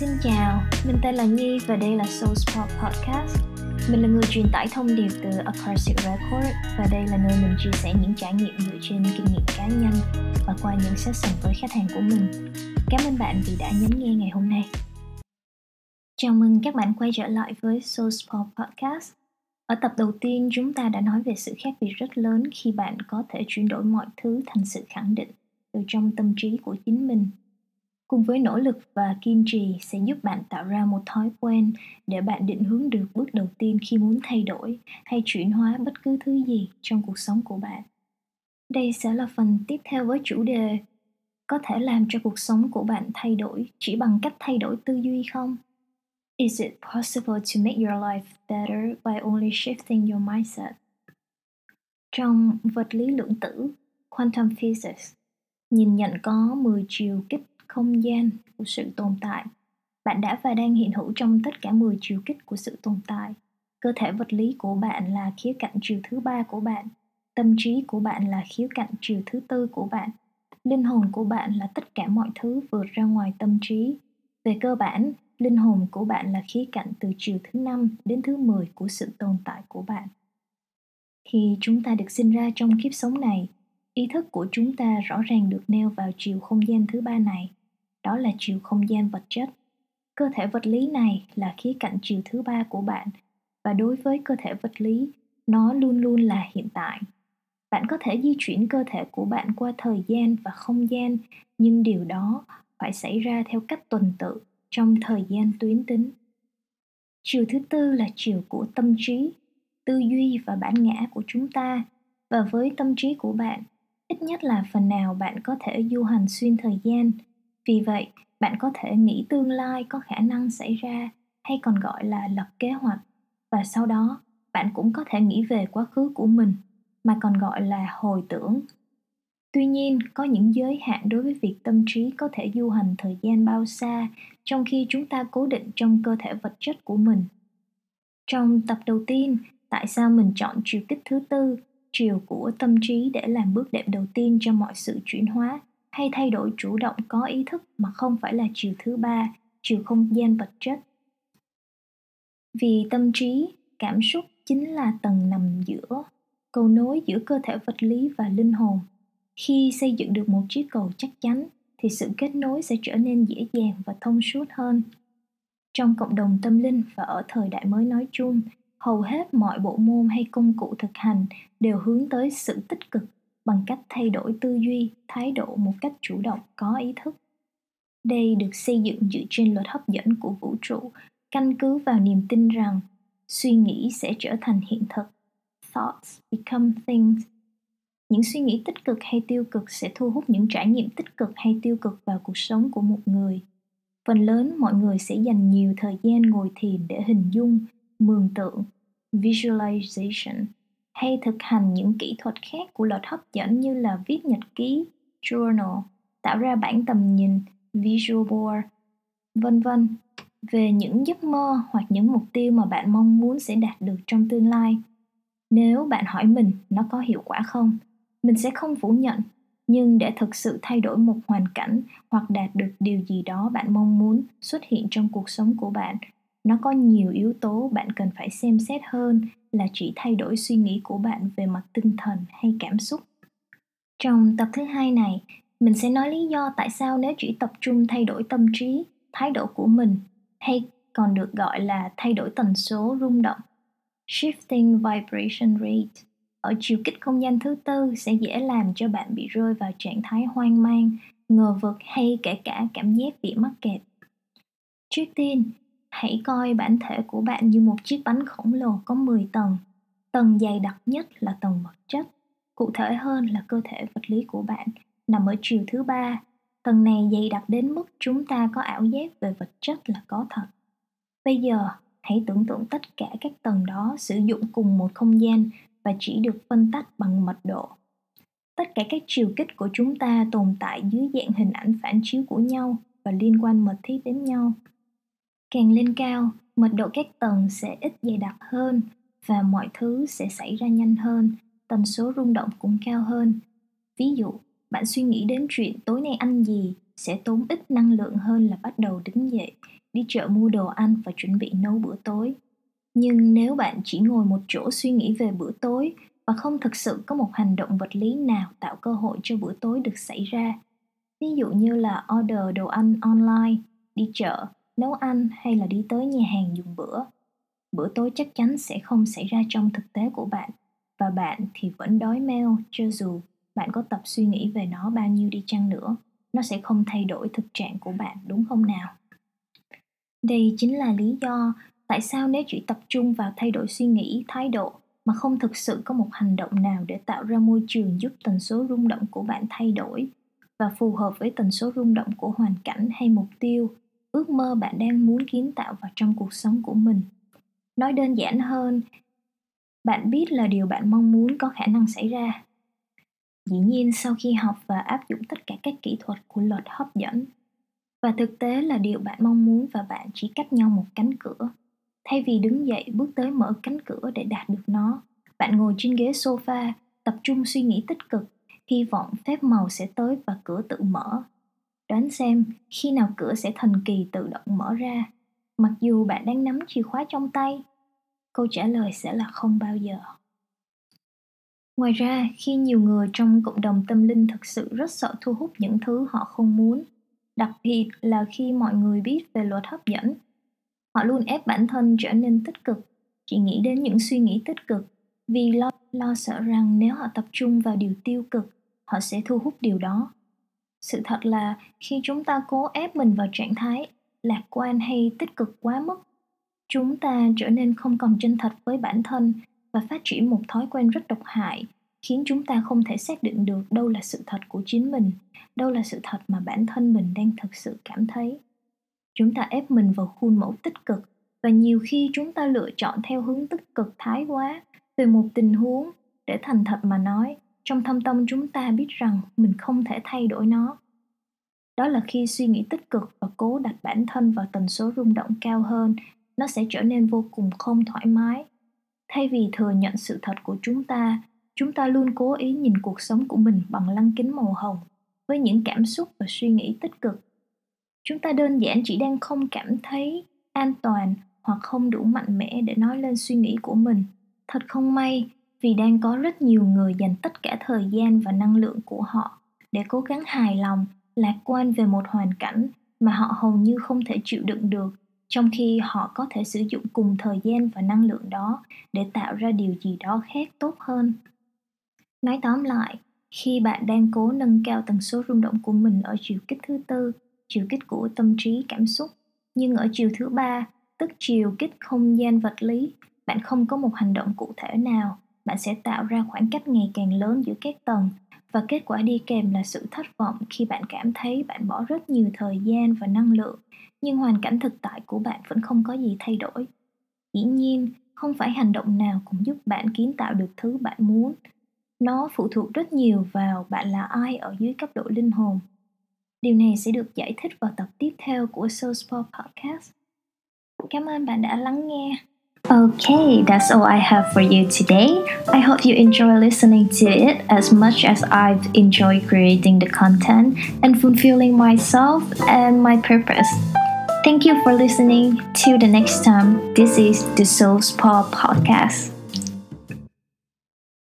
Xin chào, mình tên là Nhi và đây là Soul Spot Podcast. Mình là người truyền tải thông điệp từ Acoustic Record và đây là nơi mình chia sẻ những trải nghiệm dựa trên kinh nghiệm cá nhân và qua những session với khách hàng của mình. Cảm ơn bạn vì đã nhấn nghe ngày hôm nay. Chào mừng các bạn quay trở lại với Soul Spot Podcast. Ở tập đầu tiên chúng ta đã nói về sự khác biệt rất lớn khi bạn có thể chuyển đổi mọi thứ thành sự khẳng định từ trong tâm trí của chính mình cùng với nỗ lực và kiên trì sẽ giúp bạn tạo ra một thói quen để bạn định hướng được bước đầu tiên khi muốn thay đổi hay chuyển hóa bất cứ thứ gì trong cuộc sống của bạn. Đây sẽ là phần tiếp theo với chủ đề, có thể làm cho cuộc sống của bạn thay đổi chỉ bằng cách thay đổi tư duy không? Is it possible to make your life better by only shifting your mindset? Trong vật lý lượng tử, quantum physics, nhìn nhận có 10 chiều kích không gian của sự tồn tại. Bạn đã và đang hiện hữu trong tất cả 10 chiều kích của sự tồn tại. Cơ thể vật lý của bạn là khía cạnh chiều thứ ba của bạn. Tâm trí của bạn là khía cạnh chiều thứ tư của bạn. Linh hồn của bạn là tất cả mọi thứ vượt ra ngoài tâm trí. Về cơ bản, linh hồn của bạn là khía cạnh từ chiều thứ năm đến thứ 10 của sự tồn tại của bạn. Khi chúng ta được sinh ra trong kiếp sống này, ý thức của chúng ta rõ ràng được nêu vào chiều không gian thứ ba này đó là chiều không gian vật chất. Cơ thể vật lý này là khía cạnh chiều thứ ba của bạn, và đối với cơ thể vật lý, nó luôn luôn là hiện tại. Bạn có thể di chuyển cơ thể của bạn qua thời gian và không gian, nhưng điều đó phải xảy ra theo cách tuần tự trong thời gian tuyến tính. Chiều thứ tư là chiều của tâm trí, tư duy và bản ngã của chúng ta. Và với tâm trí của bạn, ít nhất là phần nào bạn có thể du hành xuyên thời gian vì vậy, bạn có thể nghĩ tương lai có khả năng xảy ra hay còn gọi là lập kế hoạch. Và sau đó, bạn cũng có thể nghĩ về quá khứ của mình, mà còn gọi là hồi tưởng. Tuy nhiên, có những giới hạn đối với việc tâm trí có thể du hành thời gian bao xa trong khi chúng ta cố định trong cơ thể vật chất của mình. Trong tập đầu tiên, tại sao mình chọn chiều kích thứ tư, chiều của tâm trí để làm bước đệm đầu tiên cho mọi sự chuyển hóa? Hay thay đổi chủ động có ý thức mà không phải là chiều thứ ba, chiều không gian vật chất. Vì tâm trí, cảm xúc chính là tầng nằm giữa, cầu nối giữa cơ thể vật lý và linh hồn. Khi xây dựng được một chiếc cầu chắc chắn, thì sự kết nối sẽ trở nên dễ dàng và thông suốt hơn. Trong cộng đồng tâm linh và ở thời đại mới nói chung, hầu hết mọi bộ môn hay công cụ thực hành đều hướng tới sự tích cực bằng cách thay đổi tư duy, thái độ một cách chủ động, có ý thức. Đây được xây dựng dựa trên luật hấp dẫn của vũ trụ, căn cứ vào niềm tin rằng suy nghĩ sẽ trở thành hiện thực. Thoughts become things. Những suy nghĩ tích cực hay tiêu cực sẽ thu hút những trải nghiệm tích cực hay tiêu cực vào cuộc sống của một người. Phần lớn mọi người sẽ dành nhiều thời gian ngồi thiền để hình dung, mường tượng, visualization hay thực hành những kỹ thuật khác của luật hấp dẫn như là viết nhật ký, journal, tạo ra bản tầm nhìn, visual board, vân vân về những giấc mơ hoặc những mục tiêu mà bạn mong muốn sẽ đạt được trong tương lai. Nếu bạn hỏi mình nó có hiệu quả không, mình sẽ không phủ nhận, nhưng để thực sự thay đổi một hoàn cảnh hoặc đạt được điều gì đó bạn mong muốn xuất hiện trong cuộc sống của bạn, nó có nhiều yếu tố bạn cần phải xem xét hơn là chỉ thay đổi suy nghĩ của bạn về mặt tinh thần hay cảm xúc. Trong tập thứ hai này, mình sẽ nói lý do tại sao nếu chỉ tập trung thay đổi tâm trí, thái độ của mình, hay còn được gọi là thay đổi tần số rung động. Shifting vibration rate ở chiều kích không gian thứ tư sẽ dễ làm cho bạn bị rơi vào trạng thái hoang mang, ngờ vực hay kể cả cảm giác bị mắc kẹt. Trước tiên Hãy coi bản thể của bạn như một chiếc bánh khổng lồ có 10 tầng. Tầng dày đặc nhất là tầng vật chất. Cụ thể hơn là cơ thể vật lý của bạn nằm ở chiều thứ ba. Tầng này dày đặc đến mức chúng ta có ảo giác về vật chất là có thật. Bây giờ, hãy tưởng tượng tất cả các tầng đó sử dụng cùng một không gian và chỉ được phân tách bằng mật độ. Tất cả các chiều kích của chúng ta tồn tại dưới dạng hình ảnh phản chiếu của nhau và liên quan mật thiết đến nhau. Càng lên cao, mật độ các tầng sẽ ít dày đặc hơn và mọi thứ sẽ xảy ra nhanh hơn, tần số rung động cũng cao hơn. Ví dụ, bạn suy nghĩ đến chuyện tối nay ăn gì sẽ tốn ít năng lượng hơn là bắt đầu đứng dậy, đi chợ mua đồ ăn và chuẩn bị nấu bữa tối. Nhưng nếu bạn chỉ ngồi một chỗ suy nghĩ về bữa tối và không thực sự có một hành động vật lý nào tạo cơ hội cho bữa tối được xảy ra, ví dụ như là order đồ ăn online, đi chợ, nấu ăn hay là đi tới nhà hàng dùng bữa, bữa tối chắc chắn sẽ không xảy ra trong thực tế của bạn. Và bạn thì vẫn đói meo cho dù bạn có tập suy nghĩ về nó bao nhiêu đi chăng nữa nó sẽ không thay đổi thực trạng của bạn đúng không nào? Đây chính là lý do tại sao nếu chỉ tập trung vào thay đổi suy nghĩ thái độ mà không thực sự có một hành động nào để tạo ra môi trường giúp tần số rung động của bạn thay đổi và phù hợp với tần số rung động của hoàn cảnh hay mục tiêu ước mơ bạn đang muốn kiến tạo vào trong cuộc sống của mình. Nói đơn giản hơn, bạn biết là điều bạn mong muốn có khả năng xảy ra. Dĩ nhiên, sau khi học và áp dụng tất cả các kỹ thuật của luật hấp dẫn, và thực tế là điều bạn mong muốn và bạn chỉ cách nhau một cánh cửa, thay vì đứng dậy bước tới mở cánh cửa để đạt được nó, bạn ngồi trên ghế sofa, tập trung suy nghĩ tích cực, hy vọng phép màu sẽ tới và cửa tự mở đoán xem, khi nào cửa sẽ thần kỳ tự động mở ra? Mặc dù bạn đang nắm chìa khóa trong tay, câu trả lời sẽ là không bao giờ. Ngoài ra, khi nhiều người trong cộng đồng tâm linh thực sự rất sợ thu hút những thứ họ không muốn, đặc biệt là khi mọi người biết về luật hấp dẫn, họ luôn ép bản thân trở nên tích cực, chỉ nghĩ đến những suy nghĩ tích cực, vì lo lo sợ rằng nếu họ tập trung vào điều tiêu cực, họ sẽ thu hút điều đó sự thật là khi chúng ta cố ép mình vào trạng thái lạc quan hay tích cực quá mức, chúng ta trở nên không còn chân thật với bản thân và phát triển một thói quen rất độc hại, khiến chúng ta không thể xác định được đâu là sự thật của chính mình, đâu là sự thật mà bản thân mình đang thực sự cảm thấy. Chúng ta ép mình vào khuôn mẫu tích cực và nhiều khi chúng ta lựa chọn theo hướng tích cực thái quá về một tình huống để thành thật mà nói trong thâm tâm chúng ta biết rằng mình không thể thay đổi nó. Đó là khi suy nghĩ tích cực và cố đặt bản thân vào tần số rung động cao hơn, nó sẽ trở nên vô cùng không thoải mái. Thay vì thừa nhận sự thật của chúng ta chúng ta luôn cố ý nhìn cuộc sống của mình bằng lăng kính màu hồng với những cảm xúc và suy nghĩ tích cực. Chúng ta đơn giản chỉ đang không cảm thấy an toàn hoặc không đủ mạnh mẽ để nói lên suy nghĩ của mình. Thật không may vì đang có rất nhiều người dành tất cả thời gian và năng lượng của họ để cố gắng hài lòng, lạc quan về một hoàn cảnh mà họ hầu như không thể chịu đựng được, trong khi họ có thể sử dụng cùng thời gian và năng lượng đó để tạo ra điều gì đó khác tốt hơn. Nói tóm lại, khi bạn đang cố nâng cao tần số rung động của mình ở chiều kích thứ tư, chiều kích của tâm trí, cảm xúc, nhưng ở chiều thứ ba, tức chiều kích không gian vật lý, bạn không có một hành động cụ thể nào bạn sẽ tạo ra khoảng cách ngày càng lớn giữa các tầng và kết quả đi kèm là sự thất vọng khi bạn cảm thấy bạn bỏ rất nhiều thời gian và năng lượng, nhưng hoàn cảnh thực tại của bạn vẫn không có gì thay đổi dĩ nhiên, không phải hành động nào cũng giúp bạn kiến tạo được thứ bạn muốn nó phụ thuộc rất nhiều vào bạn là ai ở dưới cấp độ linh hồn điều này sẽ được giải thích vào tập tiếp theo của Soulsport Podcast. Cảm ơn bạn đã lắng nghe. Okay, that's all I have for you today. I hope you enjoy listening to it as much as I've enjoyed creating the content and fulfilling myself and my purpose. Thank you for listening. Till the next time, this is the Soul Spa Podcast.